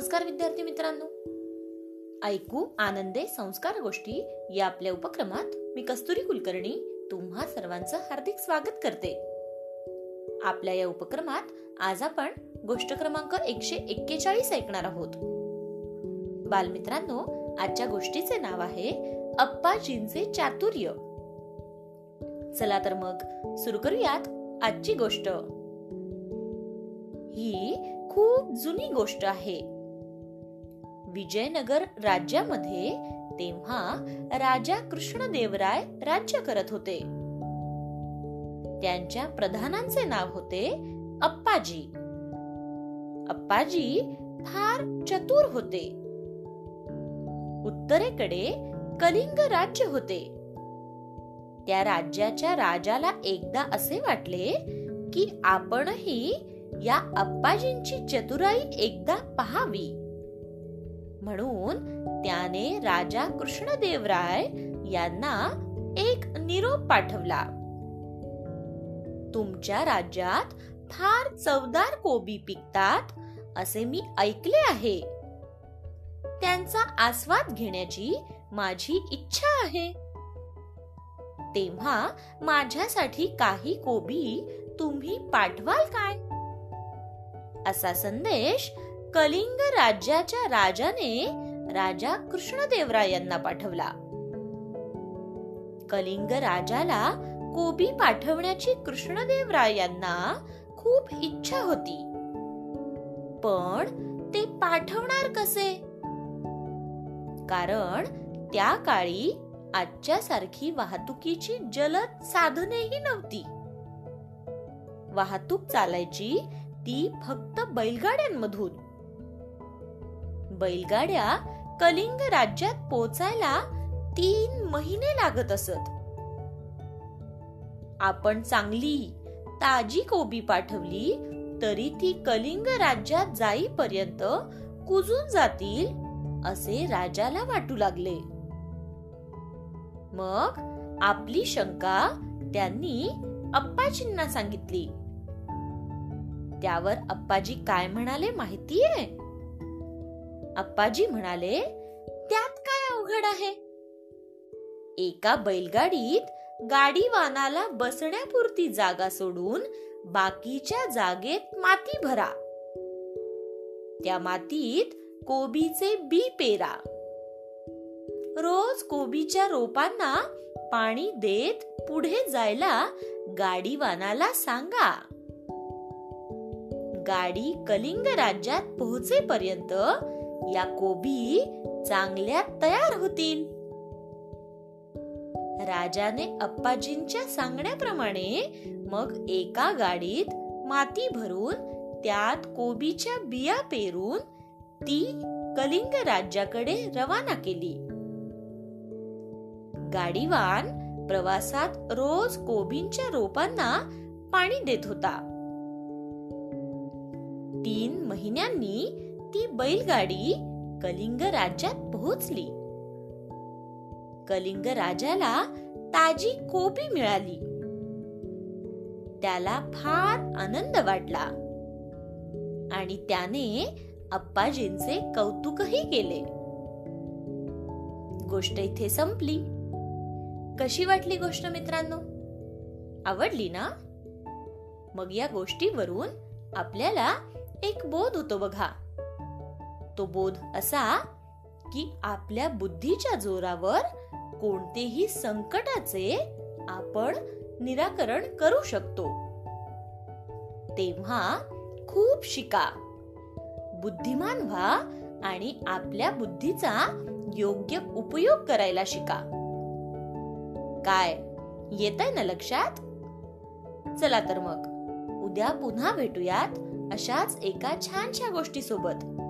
नमस्कार विद्यार्थी मित्रांनो. ऐकू आनंदे संस्कार गोष्टी या आपल्या उपक्रमात मी कस्तुरी कुलकर्णी तुम्हा सर्वांचं हार्दिक स्वागत करते. आपल्या या उपक्रमात आज आपण गोष्ट क्रमांक एकशे एक्केचाळीस ऐकणार आहोत. बालमित्रांनो आजच्या गोष्टीचे नाव आहे अप्पाजींचे चातुर्य. चला तर मग सुरू करूयात आजची गोष्ट. ही खूप जुनी गोष्ट आहे. विजयनगर राज्यामध्ये तेव्हा राजा कृष्णदेवराय राज्य करत होते. त्यांच्या प्रधानांचे नाव होते अप्पाजी. अप्पाजी फार चतुर होते. उत्तरेकडे कलिंग राज्य होते. त्या राज्याच्या राजाला एकदा असे वाटले की आपणही या अप्पाजींची चतुराई एकदा पहावी. म्हणून त्याने राजा कृष्णदेवराय यांना एक निरोप पाठवला. तुमच्या राज्यात फार चवदार कोबी पिकतात असे मी ऐकले आहे. त्यांचा आस्वाद घेण्याची माझी इच्छा आहे. तेव्हा माझ्यासाठी काही कोबी तुम्ही पाठवाल काय? असा संदेश कलिंग राज्याच्या राजाने राजा कृष्णदेवराय यांना पाठवला. कलिंग राजाला कोबी पाठवण्याची कृष्णदेवराय यांना खूप इच्छा होती. पण ते पाठवणार कसे? कारण त्या काळी आजच्या सारखी वाहतुकीची जलद साधनेही नव्हती. वाहतूक चालायची ती फक्त बैलगाड्यांमधून. बैलगाड्या कलिंग राज्यात पोचायला तीन महिने लागत असत. आपण चांगली ताजी कोबी पाठवली तरी ती कलिंग राज्यात जाईपर्यंत कुजून जातील असे राजाला वाटू लागले. मग आपली शंका त्यांनी अप्पाजींना सांगितली. त्यावर अप्पाजी काय म्हणाले माहितीये? अप्पाजी म्हणाले त्यात काय अवघड आहे? एका बैलगाडीत गाडीवानाला बसण्यापुरती जागा सोडून बाकीच्या जागेत माती भरा. त्या मातीत कोबीचे बी पेरा. रोज कोबीच्या रोपांना पाणी देत पुढे जायला गाडीवानाला सांगा. गाडी कलिंग राज्यात पोहोचेपर्यंत या कोबी चांगल्या तयार होतील. राजाने अप्पाजींच्या सांगण्याप्रमाणे मग एका गाडीत माती भरून त्यात कोबीच्या बिया पेरून ती कलिंग राज्याकडे रवाना केली. गाडीवान प्रवासात रोज कोबींच्या रोपांना पाणी देत होता. तीन महिन्यांनी ती बैलगाडी कलिंग राज्यात पोहोचली. कलिंग राजाला ताजी कोबी मिळाली. त्याला फार आनंद वाटला. आणि त्याने अप्पाजींचे कौतुकही केले. गोष्ट इथे संपली. कशी वाटली गोष्ट मित्रांनो? आवडली ना? मग या गोष्टीवरून आपल्याला एक बोध होतो बघा. तो बोध असा की आपल्या बुद्धीच्या जोरावर कोणतेही संकटाचे आपण निराकरण करू शकतो. तेव्हा खूप शिका. बुद्धिमान व्हा आणि आपल्या बुद्धीचा योग्य उपयोग करायला शिका. काय? येत आहे ना लक्षात? चला तर मग. उद्या पुन्हा भेटूयात अशाच एका छानशा गोष्टी सोबत